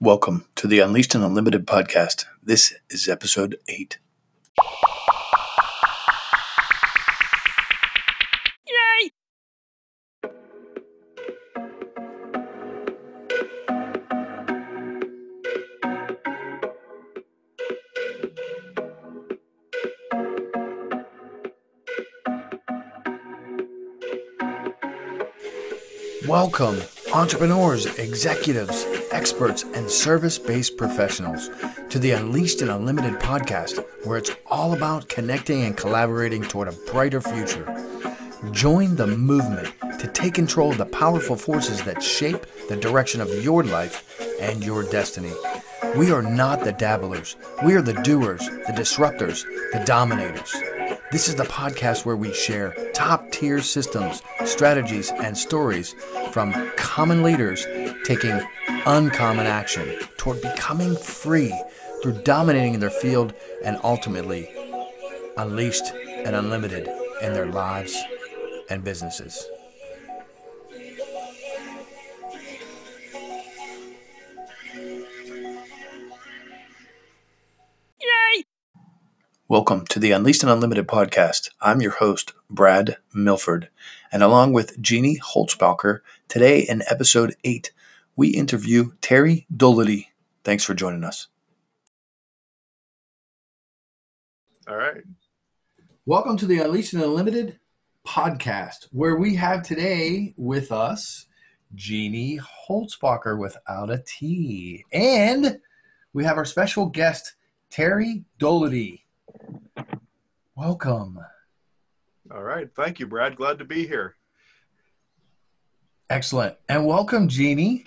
Welcome to the Unleashed and Unlimited podcast. This is episode 8. Yay! Welcome, entrepreneurs, executives, experts, and service based professionals, to the Unleashed and Unlimited podcast, where it's all about connecting and collaborating toward a brighter future. Join the movement to take control of the powerful forces that shape the direction of your life and your destiny. We are not the dabblers, we are the doers, the disruptors, the dominators. This is the podcast where we share top tier systems, strategies, and stories from common leaders taking uncommon action toward becoming free through dominating in their field and ultimately unleashed and unlimited in their lives and businesses. Welcome to the Unleashed and Unlimited podcast. I'm your host, Brad Milford, and along with Jeanie Holzbacher, today in episode 8, we interview Terry Doloughty. Thanks for joining us. All right. Welcome to the Unleashed and Unlimited podcast, where we have today with us Jeanie Holzbacher without a T. And we have our special guest, Terry Doloughty. Welcome. All right. Thank you, Brad. Glad to be here. Excellent. And welcome, Jeanie.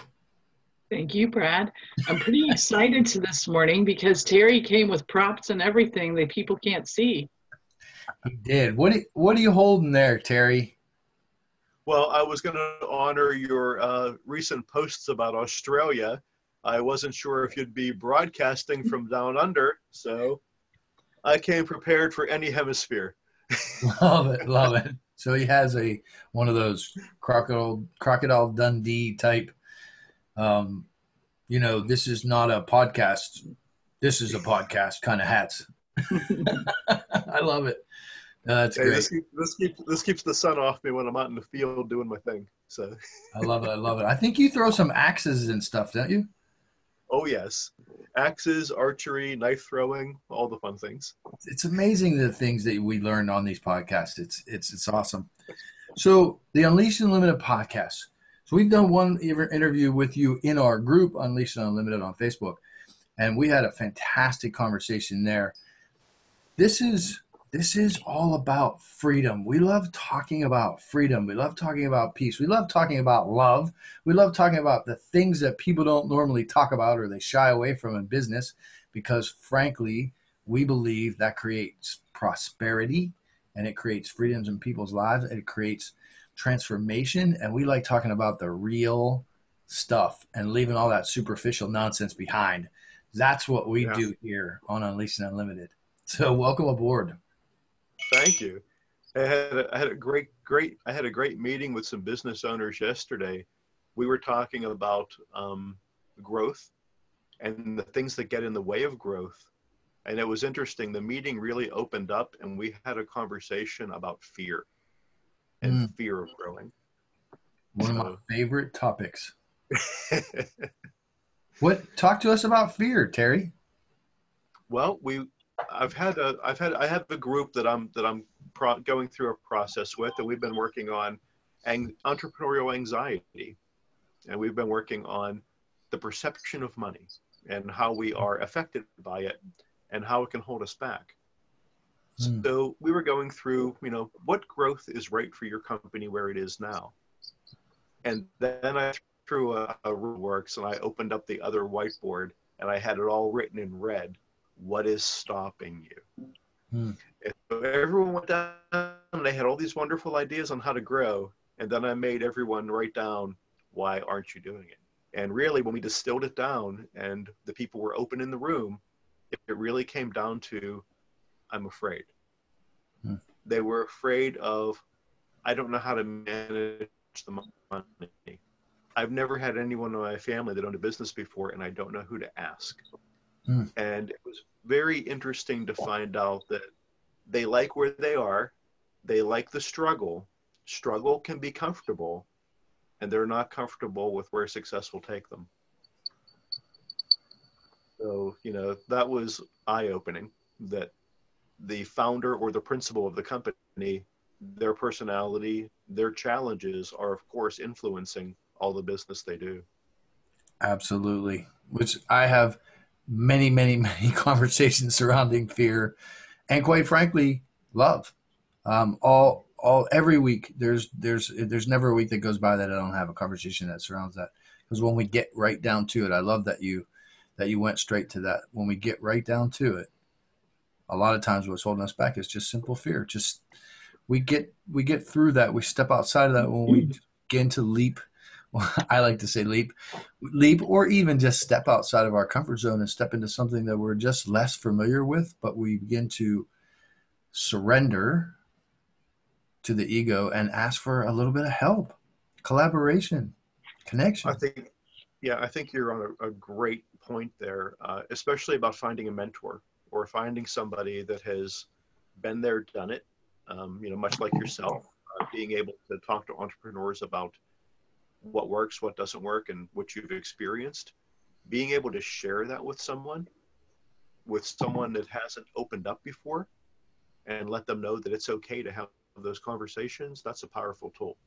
Thank you, Brad. I'm pretty excited to this morning because Terry came with props and everything that people can't see. He did. What What are you holding there, Terry? Well, I was going to honor your uh, recent posts about Australia. I wasn't sure if you'd be broadcasting from down under, so I came prepared for any hemisphere. love it, love it. So he has a one of those crocodile crocodile Dundee type. Um, you know, this is not a podcast. This is a podcast kind of hats. I love it. that's hey, great. This, keep, this, keeps this keeps the sun off me when I'm out in the field doing my thing. So I love it. I love it. I think you throw some axes and stuff, don't you? Oh yes, axes, archery, knife throwing, all the fun things. It's amazing the things that we learn on these podcasts. It's it's it's awesome. So the Unleashed Unlimited podcast. So we've done one interview with you in our group Unleashed Unlimited on Facebook, and we had a fantastic conversation there. This is this is all about freedom. We love talking about freedom. We love talking about peace. We love talking about love. We love talking about the things that people don't normally talk about or they shy away from in business because, frankly, we believe that creates prosperity and it creates freedoms in people's lives. It creates transformation. And we like talking about the real stuff and leaving all that superficial nonsense behind. That's what we yeah. do here on Unleashed Unlimited. So, welcome aboard. Thank you. I had a, I had a great great I had a great meeting with some business owners yesterday. We were talking about um, growth and the things that get in the way of growth. And it was interesting. The meeting really opened up, and we had a conversation about fear and mm. fear of growing. One so. of my favorite topics. what talk to us about fear, Terry? Well, we I've had a I've had I have a group that I'm that I'm pro- going through a process with that we've been working on ang- entrepreneurial anxiety, and we've been working on the perception of money and how we are affected by it and how it can hold us back. Mm. So we were going through, you know, what growth is right for your company where it is now, and then I threw a, a works and I opened up the other whiteboard and I had it all written in red what is stopping you? Hmm. So everyone went down and they had all these wonderful ideas on how to grow. And then I made everyone write down, why aren't you doing it? And really, when we distilled it down and the people were open in the room, it really came down to, I'm afraid. Hmm. They were afraid of, I don't know how to manage the money. I've never had anyone in my family that owned a business before, and I don't know who to ask. Hmm. And it was very interesting to find out that they like where they are, they like the struggle. Struggle can be comfortable, and they're not comfortable with where success will take them. So, you know, that was eye opening that the founder or the principal of the company, their personality, their challenges are, of course, influencing all the business they do. Absolutely. Which I have many, many, many conversations surrounding fear and quite frankly, love. Um, all, all, every week there's, there's, there's never a week that goes by that I don't have a conversation that surrounds that. Because when we get right down to it, I love that you, that you went straight to that. When we get right down to it, a lot of times what's holding us back is just simple fear. Just we get we get through that. We step outside of that when we begin to leap. I like to say leap, leap, or even just step outside of our comfort zone and step into something that we're just less familiar with. But we begin to surrender to the ego and ask for a little bit of help, collaboration, connection. I think, yeah, I think you're on a, a great point there, uh, especially about finding a mentor or finding somebody that has been there, done it, um, you know, much like yourself, uh, being able to talk to entrepreneurs about what works, what doesn't work, and what you've experienced, being able to share that with someone, with someone that hasn't opened up before, and let them know that it's okay to have those conversations, that's a powerful tool.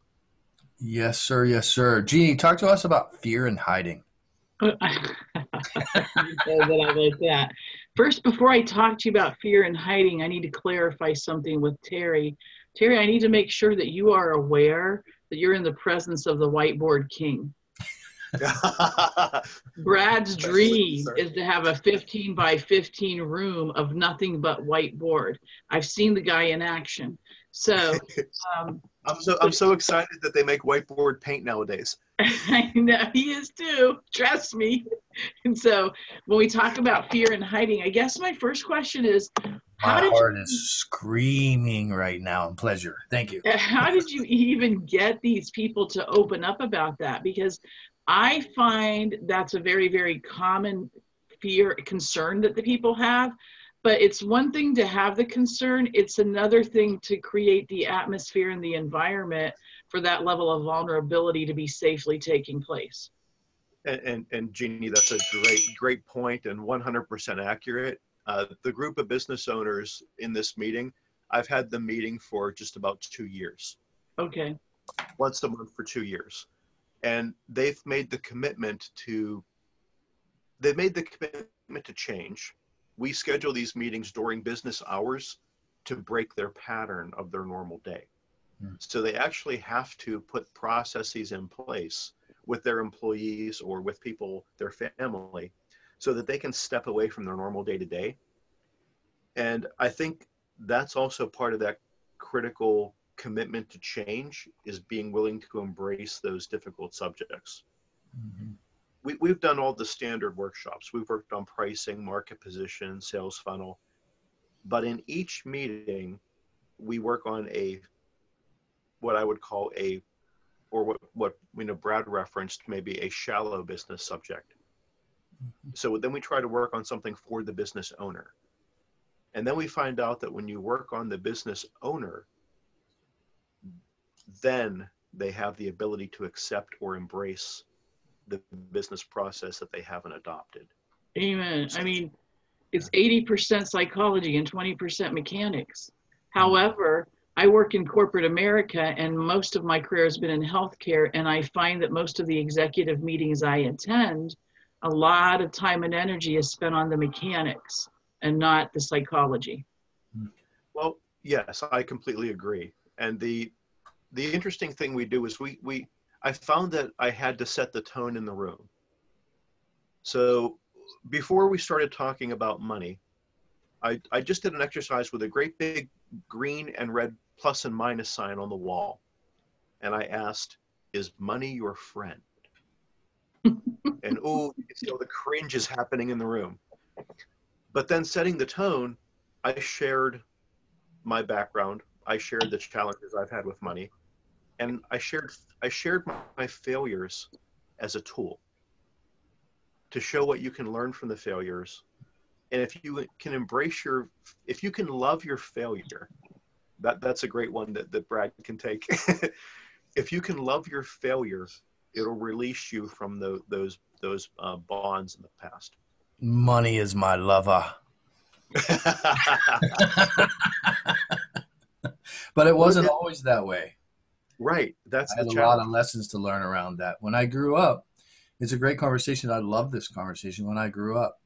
Yes, sir. Yes, sir. Jeanie, talk to us about fear and hiding. that I like that. First, before I talk to you about fear and hiding, I need to clarify something with Terry. Terry, I need to make sure that you are aware that you're in the presence of the whiteboard king. Brad's dream is to have a 15 by 15 room of nothing but whiteboard. I've seen the guy in action. So um, I'm so I'm so excited that they make whiteboard paint nowadays. I know he is too. Trust me. And so when we talk about fear and hiding, I guess my first question is how my heart you, is screaming right now in pleasure. Thank you. How did you even get these people to open up about that? Because I find that's a very, very common fear, concern that the people have. But it's one thing to have the concern, it's another thing to create the atmosphere and the environment for that level of vulnerability to be safely taking place. And, and, and Jeanie, that's a great, great point and 100% accurate. Uh, the group of business owners in this meeting, I've had the meeting for just about two years. Okay. Once a month for two years and they've made the commitment to they've made the commitment to change we schedule these meetings during business hours to break their pattern of their normal day mm. so they actually have to put processes in place with their employees or with people their family so that they can step away from their normal day to day and i think that's also part of that critical commitment to change is being willing to embrace those difficult subjects. Mm-hmm. We, we've done all the standard workshops. We've worked on pricing, market position, sales funnel. But in each meeting, we work on a what I would call a or what what you know Brad referenced maybe a shallow business subject. Mm-hmm. So then we try to work on something for the business owner. And then we find out that when you work on the business owner, then they have the ability to accept or embrace the business process that they haven't adopted. Amen. I mean, it's 80% psychology and 20% mechanics. However, I work in corporate America and most of my career has been in healthcare. And I find that most of the executive meetings I attend, a lot of time and energy is spent on the mechanics and not the psychology. Well, yes, I completely agree. And the the interesting thing we do is we we I found that I had to set the tone in the room. So before we started talking about money, I, I just did an exercise with a great big green and red plus and minus sign on the wall. And I asked, is money your friend? And oh, you can see all the cringe is happening in the room. But then setting the tone, I shared my background. I shared the challenges I've had with money and I shared I shared my, failures as a tool to show what you can learn from the failures. And if you can embrace your, if you can love your failure, that, that's a great one that, that Brad can take. if you can love your failure, it'll release you from the, those, those uh, bonds in the past. Money is my lover. but it wasn't always that way. Right. That's I had a lot of lessons to learn around that. When I grew up, it's a great conversation. I love this conversation. When I grew up,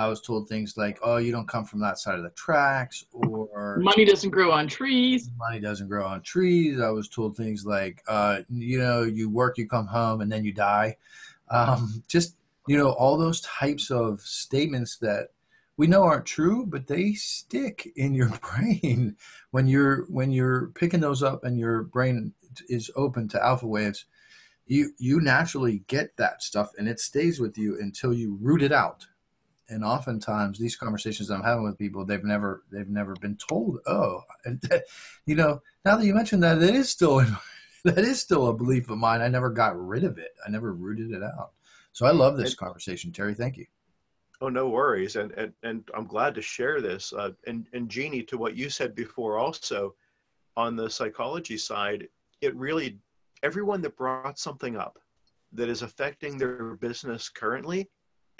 I was told things like, "Oh, you don't come from that side of the tracks," or "Money doesn't grow on trees." Money doesn't grow on trees. I was told things like, uh, "You know, you work, you come home, and then you die." Um, just you know, all those types of statements that we know aren't true, but they stick in your brain when you're when you're picking those up and your brain is open to alpha waves. You you naturally get that stuff, and it stays with you until you root it out. And oftentimes, these conversations I'm having with people, they've never they've never been told. Oh, and you know, now that you mentioned that, it is still that is still a belief of mine. I never got rid of it. I never rooted it out. So I love this conversation, Terry. Thank you. Oh, no worries. And, and, and I'm glad to share this. Uh, and, and Jeanie, to what you said before also, on the psychology side, it really, everyone that brought something up that is affecting their business currently,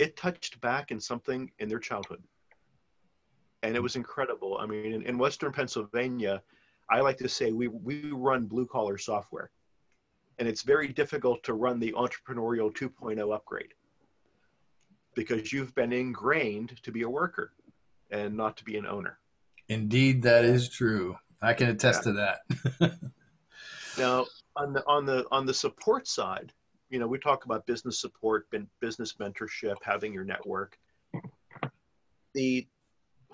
it touched back in something in their childhood. And it was incredible. I mean, in, in Western Pennsylvania, I like to say we, we run blue collar software. And it's very difficult to run the entrepreneurial 2.0 upgrade because you've been ingrained to be a worker and not to be an owner. Indeed, that is true. I can attest yeah. to that. now, on the on the on the support side, you know, we talk about business support, business mentorship, having your network. The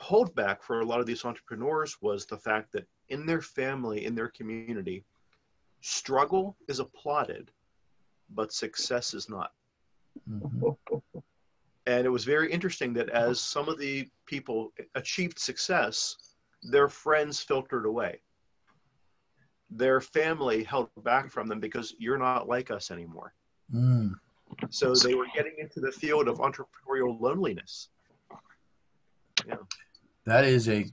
holdback for a lot of these entrepreneurs was the fact that in their family, in their community, struggle is applauded, but success is not. Mm-hmm. And it was very interesting that as some of the people achieved success, their friends filtered away. Their family held back from them because you're not like us anymore. Mm. So they were getting into the field of entrepreneurial loneliness. Yeah. That is a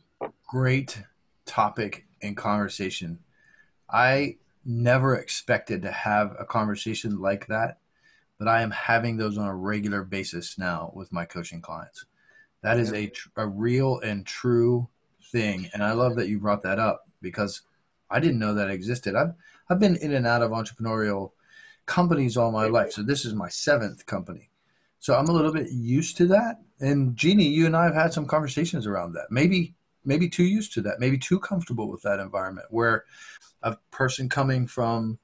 great topic and conversation. I never expected to have a conversation like that but I am having those on a regular basis now with my coaching clients. That is a, a real and true thing. And I love that you brought that up because I didn't know that existed. I've, I've been in and out of entrepreneurial companies all my life. So this is my seventh company. So I'm a little bit used to that. And Jeanie, you and I have had some conversations around that. Maybe, maybe too used to that, maybe too comfortable with that environment where a person coming from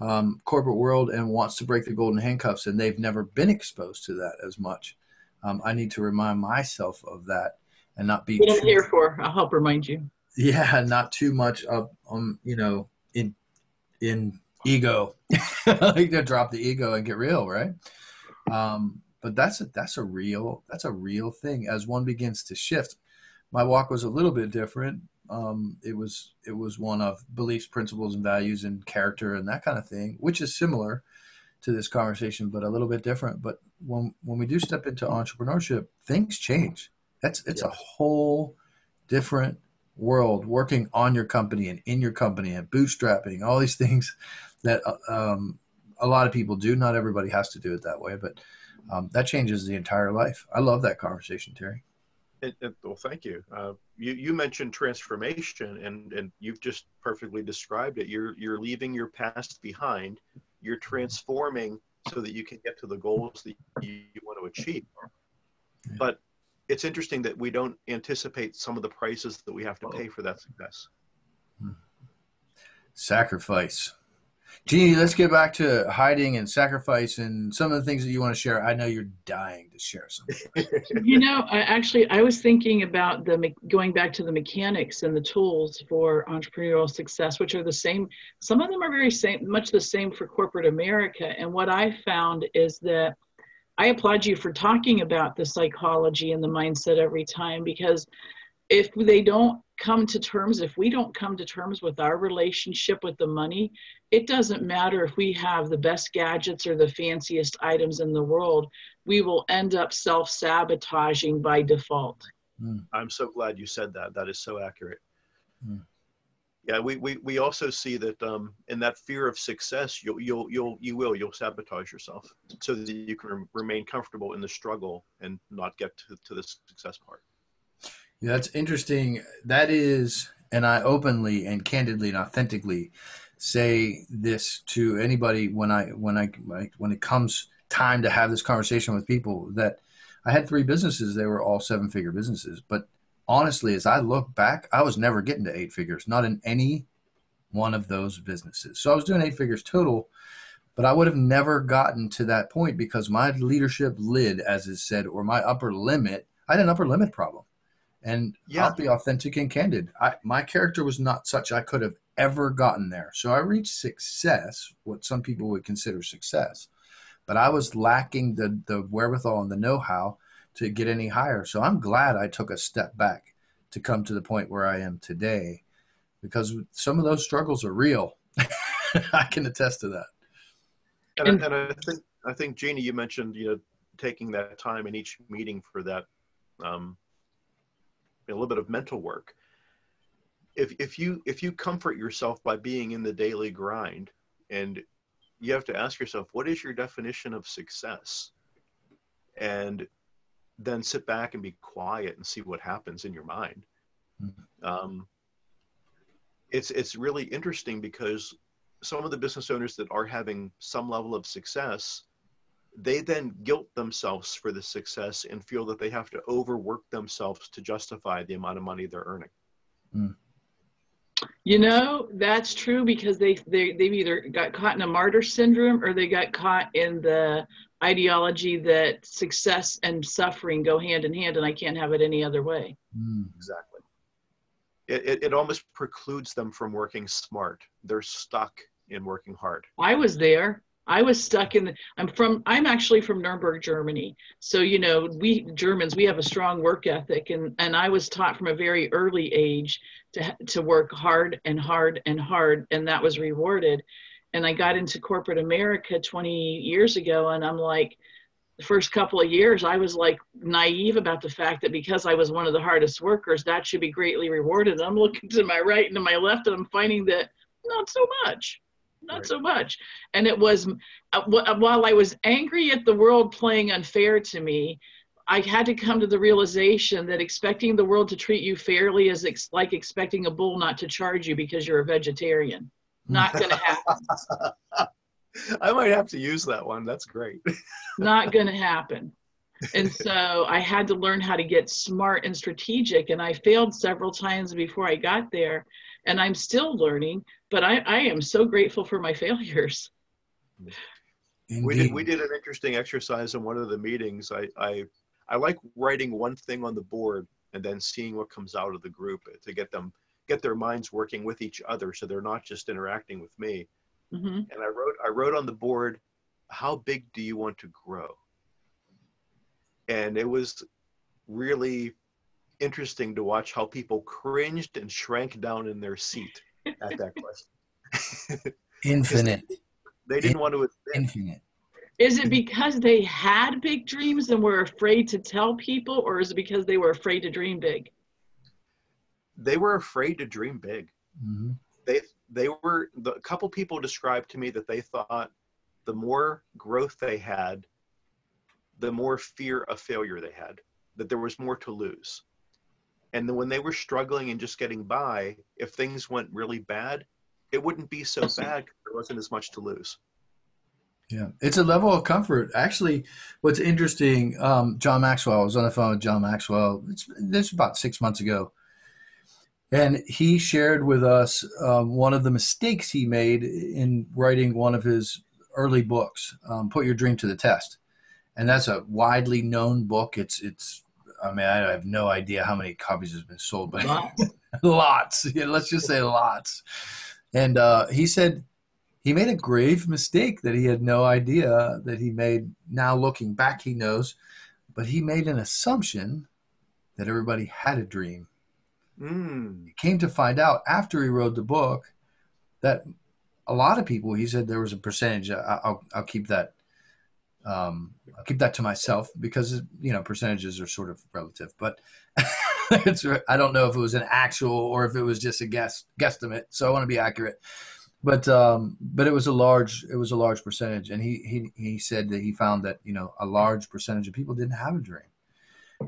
um, corporate world and wants to break the golden handcuffs, and they've never been exposed to that as much. Um, I need to remind myself of that and not be. What I'm here for. I'll help remind you. Yeah, not too much of um, you know, in in ego. like to drop the ego and get real, right? Um, but that's a that's a real that's a real thing. As one begins to shift, my walk was a little bit different. Um, it was it was one of beliefs, principles, and values, and character, and that kind of thing, which is similar to this conversation, but a little bit different. But when when we do step into entrepreneurship, things change. That's it's yeah. a whole different world working on your company and in your company and bootstrapping all these things that uh, um, a lot of people do. Not everybody has to do it that way, but um, that changes the entire life. I love that conversation, Terry. It, it, well, thank you. Uh, you. You mentioned transformation, and and you've just perfectly described it. You're you're leaving your past behind. You're transforming so that you can get to the goals that you, you want to achieve. But it's interesting that we don't anticipate some of the prices that we have to pay for that success. Hmm. Sacrifice. Jeanie, let's get back to hiding and sacrifice and some of the things that you want to share. I know you're dying to share something. you know, I actually I was thinking about the going back to the mechanics and the tools for entrepreneurial success, which are the same. Some of them are very same, much the same for corporate America. And what I found is that I applaud you for talking about the psychology and the mindset every time because if they don't come to terms, if we don't come to terms with our relationship with the money, it doesn't matter if we have the best gadgets or the fanciest items in the world, we will end up self sabotaging by default. Mm. I'm so glad you said that. That is so accurate. Mm. Yeah, we, we, we also see that um, in that fear of success, you'll, you'll, you'll, you will, you'll sabotage yourself so that you can remain comfortable in the struggle and not get to, to the success part. Yeah, that's interesting. That is, and I openly and candidly and authentically say this to anybody when I, when I, when it comes time to have this conversation with people that I had three businesses. They were all seven figure businesses, but honestly, as I look back, I was never getting to eight figures, not in any one of those businesses. So I was doing eight figures total, but I would have never gotten to that point because my leadership lid, as is said, or my upper limit, I had an upper limit problem. And yeah. I'll be authentic and candid. I, my character was not such I could have ever gotten there. So I reached success, what some people would consider success, but I was lacking the the wherewithal and the know how to get any higher. So I'm glad I took a step back to come to the point where I am today because some of those struggles are real. I can attest to that. And, and, I think I think Jeanie, you mentioned you know taking that time in each meeting for that um, a little bit of mental work. If if you if you comfort yourself by being in the daily grind, and you have to ask yourself, what is your definition of success? And then sit back and be quiet and see what happens in your mind. Mm-hmm. Um, it's it's really interesting because some of the business owners that are having some level of success, they then guilt themselves for the success and feel that they have to overwork themselves to justify the amount of money they're earning. Mm. You know, that's true because they, they they've either got caught in a martyr syndrome or they got caught in the ideology that success and suffering go hand in hand and I can't have it any other way. Mm. Exactly. It, it, it almost precludes them from working smart. They're stuck in working hard. I was there. I was stuck in I'm from I'm actually from Nuremberg, Germany. So you know, we Germans we have a strong work ethic and and I was taught from a very early age to to work hard and hard and hard and that was rewarded and I got into corporate America 20 years ago, and I'm like, the first couple of years, I was like naive about the fact that because I was one of the hardest workers, that should be greatly rewarded. And I'm looking to my right and to my left, and I'm finding that not so much, not so much. And it was uh, while I was angry at the world playing unfair to me, I had to come to the realization that expecting the world to treat you fairly is ex- like expecting a bull not to charge you because you're a vegetarian. Not going to happen. I might have to use that one. That's great. Not going to happen. And so I had to learn how to get smart and strategic. And I failed several times before I got there. And I'm still learning, but I, I am so grateful for my failures. We did, we did an interesting exercise in one of the meetings. I, I, I like writing one thing on the board and then seeing what comes out of the group to get them get their minds working with each other so they're not just interacting with me mm-hmm. and i wrote i wrote on the board how big do you want to grow and it was really interesting to watch how people cringed and shrank down in their seat at that question infinite they didn't want to infinite is it because they had big dreams and were afraid to tell people or is it because they were afraid to dream big they were afraid to dream big. Mm-hmm. They they were the couple people described to me that they thought the more growth they had, the more fear of failure they had. That there was more to lose. And then when they were struggling and just getting by, if things went really bad, it wouldn't be so bad. There wasn't as much to lose. Yeah, it's a level of comfort. Actually, what's interesting, um, John Maxwell, I was on the phone with John Maxwell. It's this about six months ago, and he shared with us um, one of the mistakes he made in writing one of his early books, um, "Put Your Dream to the Test," and that's a widely known book. It's it's. I mean, I have no idea how many copies has been sold, but lots. lots. Yeah, let's just say lots. And uh, he said he made a grave mistake that he had no idea that he made. Now looking back, he knows, but he made an assumption that everybody had a dream Mm. Came to find out after he wrote the book that a lot of people, he said there was a percentage. I'll, I'll keep that. Um, I'll keep that to myself because you know percentages are sort of relative, but it's I don't know if it was an actual or if it was just a guess guesstimate. So I want to be accurate but um, but it was a large it was a large percentage, and he he he said that he found that you know a large percentage of people didn't have a dream,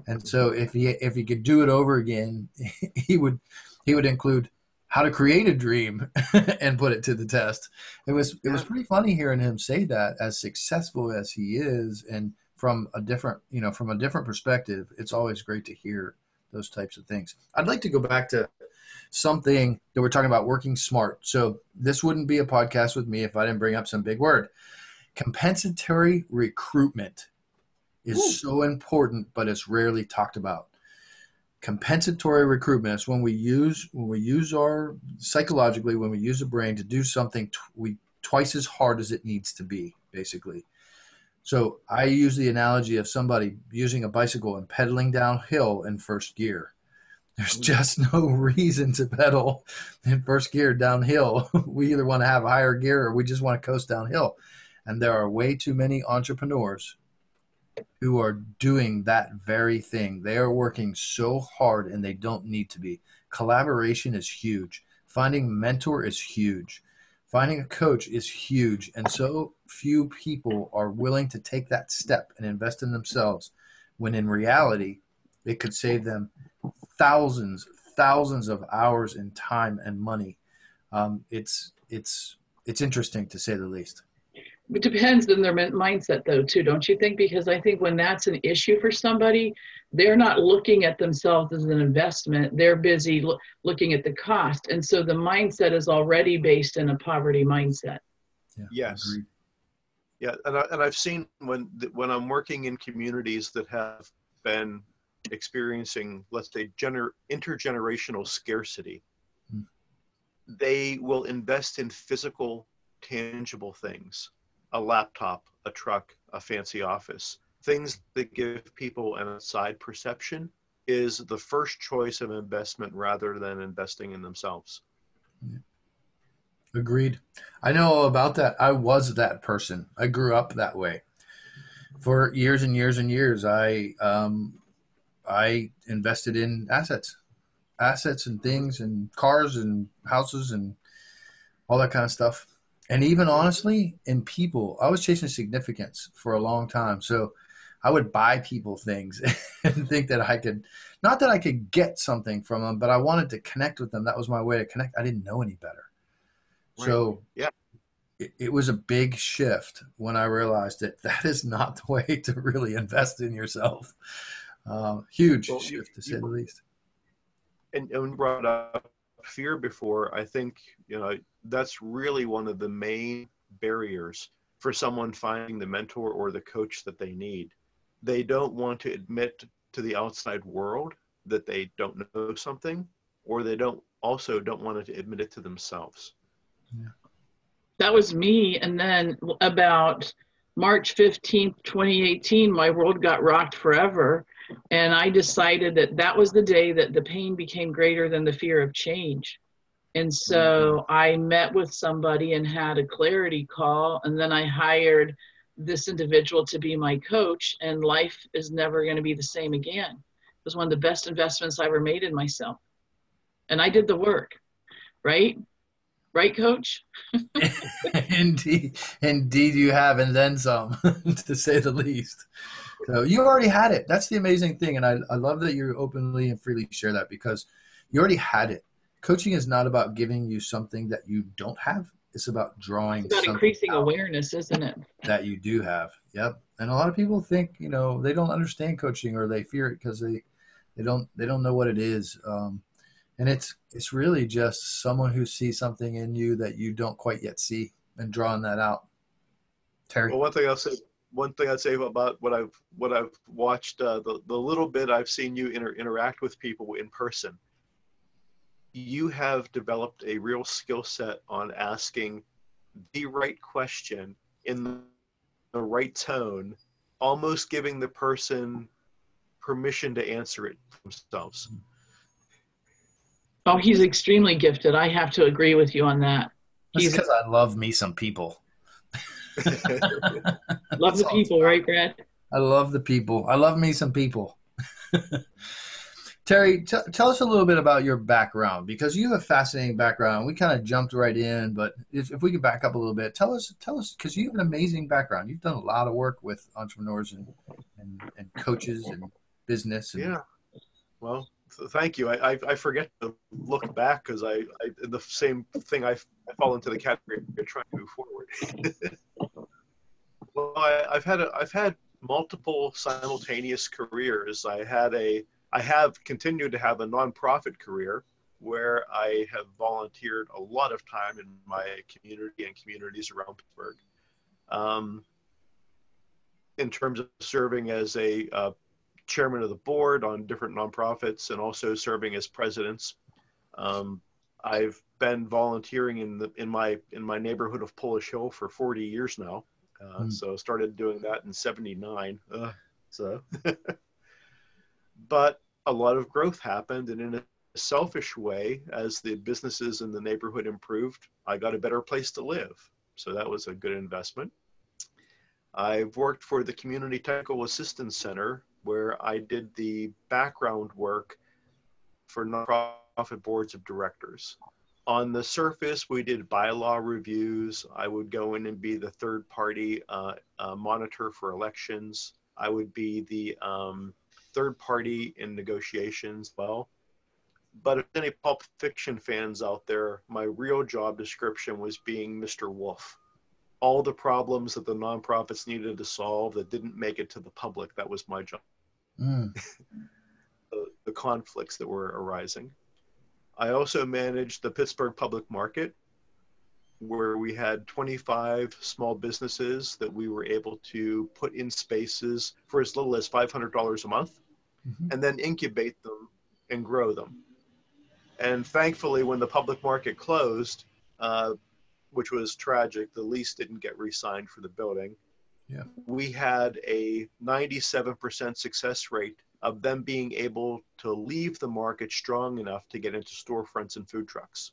and so if he if he could do it over again, he would he would include how to create a dream and put it to the test. It was it was pretty funny hearing him say that as successful as he is, and from a different you know from a different perspective, it's always great to hear those types of things. I'd like to go back to something that we're talking about working smart. So this wouldn't be a podcast with me if I didn't bring up some big word. Compensatory recruitment is Ooh. so important, but it's rarely talked about. Compensatory recruitment is when we use when we use our psychologically when we use the brain to do something tw- we twice as hard as it needs to be, basically. So I use the analogy of somebody using a bicycle and pedaling downhill in first gear there's just no reason to pedal in first gear downhill. We either want to have higher gear or we just want to coast downhill. And there are way too many entrepreneurs who are doing that very thing. They are working so hard and they don't need to be. Collaboration is huge. Finding mentor is huge. Finding a coach is huge. And so few people are willing to take that step and invest in themselves when in reality, it could save them thousands, thousands of hours in time and money. Um, it's it's it's interesting to say the least. It depends on their mindset, though, too, don't you think? Because I think when that's an issue for somebody, they're not looking at themselves as an investment. They're busy lo- looking at the cost, and so the mindset is already based in a poverty mindset. Yeah, yes. Agreed. Yeah, and, I, and I've seen when when I'm working in communities that have been experiencing, let's say, gener- intergenerational scarcity, mm. they will invest in physical, tangible things a laptop, a truck, a fancy office. Things that give people an outside perception is the first choice of investment rather than investing in themselves. Agreed. I know about that. I was that person. I grew up that way. For years and years and years, I um, I invested in assets, assets and things and cars and houses and all that kind of stuff. And even honestly, in people, I was chasing significance for a long time. So I would buy people things and think that I could, not that I could get something from them, but I wanted to connect with them. That was my way to connect. I didn't know any better. Right. So yeah, it, it was a big shift when I realized that that is not the way to really invest in yourself. Uh, huge well, shift you, to say you, the least. And, and brought up fear before. I think you know that's really one of the main barriers for someone finding the mentor or the coach that they need. They don't want to admit to the outside world that they don't know something, or they don't also don't want to admit it to themselves. Yeah. That was me, and then about March 15th, 2018, my world got rocked forever and I decided that that was the day that the pain became greater than the fear of change. And so mm-hmm. I met with somebody and had a clarity call. And then I hired this individual to be my coach. And life is never going to be the same again. It was one of the best investments I ever made in myself. And I did the work, right? Right, coach? indeed. Indeed, you have, and then some, to say the least. So you already had it. That's the amazing thing. And I, I love that you openly and freely share that because you already had it. Coaching is not about giving you something that you don't have. It's about drawing. It's about increasing awareness, isn't it? That you do have. Yep. And a lot of people think, you know, they don't understand coaching or they fear it because they, they don't, they don't know what it is. Um, and it's, it's really just someone who sees something in you that you don't quite yet see and drawing that out. Terry. Well, one thing I'll say one thing I'd say about what I've what I've watched uh, the the little bit I've seen you inter- interact with people in person. You have developed a real skill set on asking the right question in the, the right tone, almost giving the person permission to answer it themselves. Oh, he's extremely gifted. I have to agree with you on that. That's He's because I love me some people. love the people, right, Brad? I love the people. I love me some people. Terry, t- tell us a little bit about your background because you have a fascinating background. We kind of jumped right in, but if, if we could back up a little bit, tell us, tell us, because you have an amazing background. You've done a lot of work with entrepreneurs and and, and coaches and business. And, Yeah. Well, th- thank you. I, I, I forget to look back because I, I the same thing I, fall into the category of trying to move forward. well, I, I've had a, I've had multiple simultaneous careers. I had a I have continued to have a nonprofit career where I have volunteered a lot of time in my community and communities around Pittsburgh. Um, in terms of serving as a uh, chairman of the board on different nonprofits and also serving as presidents. Um, I've been volunteering in the in my in my neighborhood of Polish Hill for 40 years now. Uh, Mm. So started doing that in '79. Uh, so, but a lot of growth happened, and in a selfish way, as the businesses in the neighborhood improved, I got a better place to live. So that was a good investment. I've worked for the Community Technical Assistance Center, where I did the background work for nonprofit boards of directors. On the surface, we did bylaw reviews. I would go in and be the third party uh, uh, monitor for elections. I would be the um, third party in negotiations. Well, but if any Pulp Fiction fans out there, my real job description was being Mr. Wolf all the problems that the nonprofits needed to solve that didn't make it to the public. That was my job. Mm. The, the conflicts that were arising. I also managed the Pittsburgh Public Market, where we had 25 small businesses that we were able to put in spaces for as little as $500 a month Mhm. and then incubate them and grow them. And thankfully, when the public market closed, uh, which was tragic, the lease didn't get re signed for the building. Yeah. We had a 97% success rate of them being able to leave the market strong enough to get into storefronts and food trucks.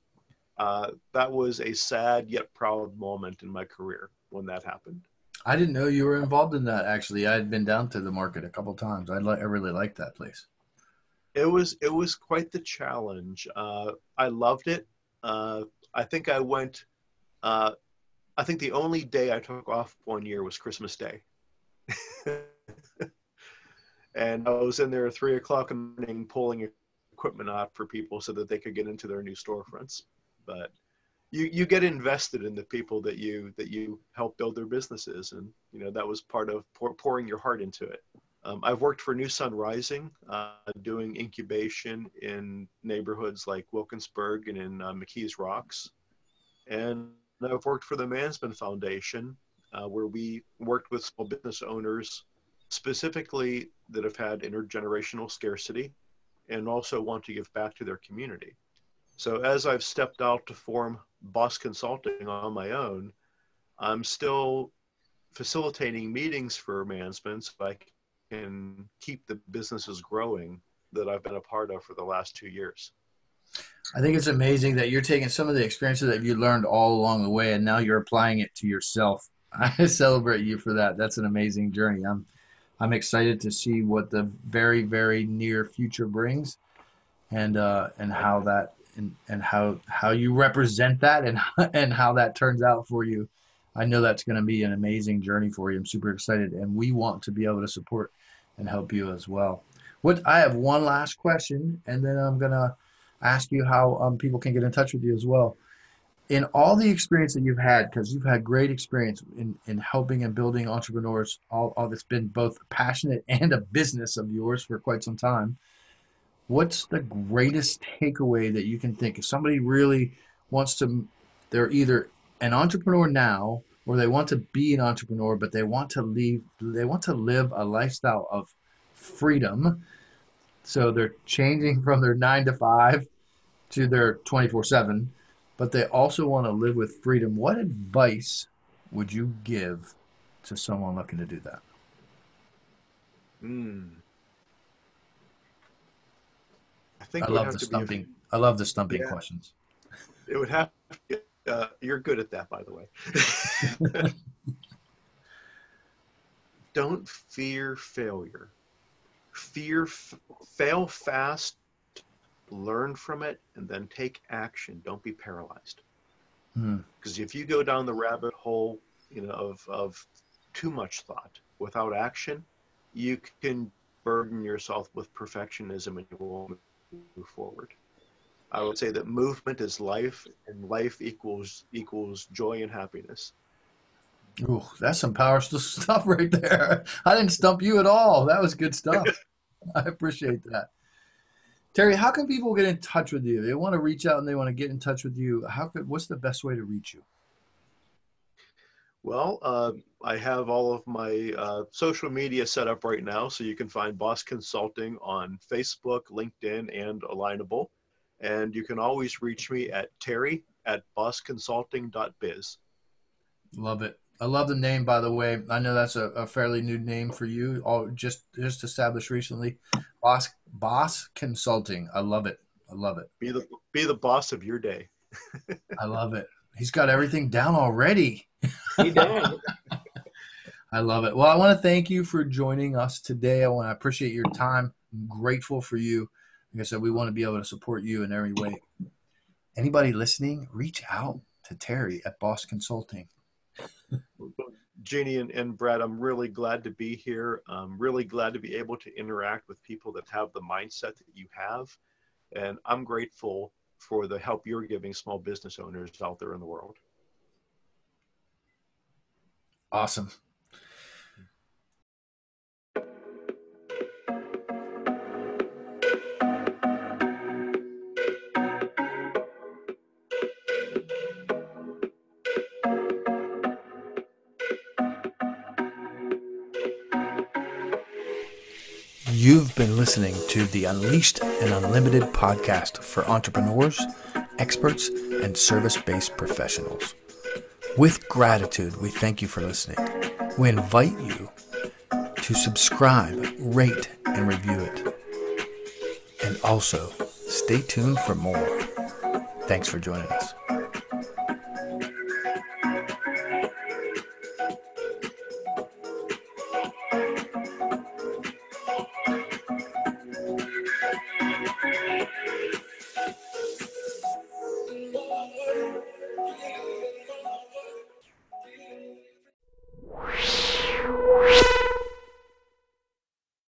Uh, that was a sad yet proud moment in my career when that happened. I didn't know you were involved in that. Actually, I had been down to the market a couple times. I li- I really liked that place. It was it was quite the challenge. Uh, I loved it. Uh, I think I went. Uh, I think the only day I took off one year was Christmas Day, and I was in there at three o'clock in the morning pulling equipment out for people so that they could get into their new storefronts. But you you get invested in the people that you that you help build their businesses, and you know that was part of pour, pouring your heart into it. Um, I've worked for New Sun Rising, uh, doing incubation in neighborhoods like Wilkinsburg and in uh, McKees Rocks. And I've worked for the Mansman Foundation, uh, where we worked with small business owners specifically that have had intergenerational scarcity and also want to give back to their community. So as I've stepped out to form Boss Consulting on my own, I'm still facilitating meetings for Mansman so I can keep the businesses growing that I've been a part of for the last two years. I think it's amazing that you're taking some of the experiences that you learned all along the way, and now you're applying it to yourself. I celebrate you for that. That's an amazing journey. I'm, I'm excited to see what the very, very near future brings, and uh, and how that and, and how how you represent that, and and how that turns out for you. I know that's going to be an amazing journey for you. I'm super excited, and we want to be able to support and help you as well. What I have one last question, and then I'm gonna ask you how um, people can get in touch with you as well. In all the experience that you've had, because you've had great experience in, in helping and building entrepreneurs, all, all that's been both passionate and a business of yours for quite some time. What's the greatest takeaway that you can think? If somebody really wants to, they're either an entrepreneur now or they want to be an entrepreneur, but they want to leave, they want to live a lifestyle of freedom. So they're changing from their nine to five to their 24 7, but they also want to live with freedom. What advice would you give to someone looking to do that? Mm. I think I love the stumping. I love the stumping yeah. questions. It would have. Uh, you're good at that, by the way. Don't fear failure. Fear, f- fail fast, learn from it, and then take action. Don't be paralyzed. Because hmm. if you go down the rabbit hole, you know, of, of too much thought without action, you can burden yourself with perfectionism and you won't move forward. I would say that movement is life, and life equals equals joy and happiness. Ooh, that's some powerful stuff right there. I didn't stump you at all. That was good stuff. I appreciate that. Terry, how can people get in touch with you? They want to reach out and they want to get in touch with you. How could? What's the best way to reach you? Well, uh, I have all of my uh, social media set up right now, so you can find Boss Consulting on Facebook, LinkedIn, and Alignable. And you can always reach me at terry at bossconsulting.biz. Love it. I love the name, by the way. I know that's a, a fairly new name for you, all just just established recently. Boss Boss Consulting. I love it. I love it. Be the be the boss of your day. I love it. He's got everything down already. He does. I love it. Well, I want to thank you for joining us today. I want to appreciate your time. I'm grateful for you. Like I said, we want to be able to support you in every way. Anybody listening, reach out to Terry at Boss Consulting. Jeanie and, and Brad, I'm really glad to be here. I'm really glad to be able to interact with people that have the mindset that you have. And I'm grateful for the help you're giving small business owners out there in the world. Awesome. You've been listening to the Unleashed and Unlimited podcast for entrepreneurs, experts, and service based professionals. With gratitude, we thank you for listening. We invite you to subscribe, rate, and review it. And also, stay tuned for more. Thanks for joining us.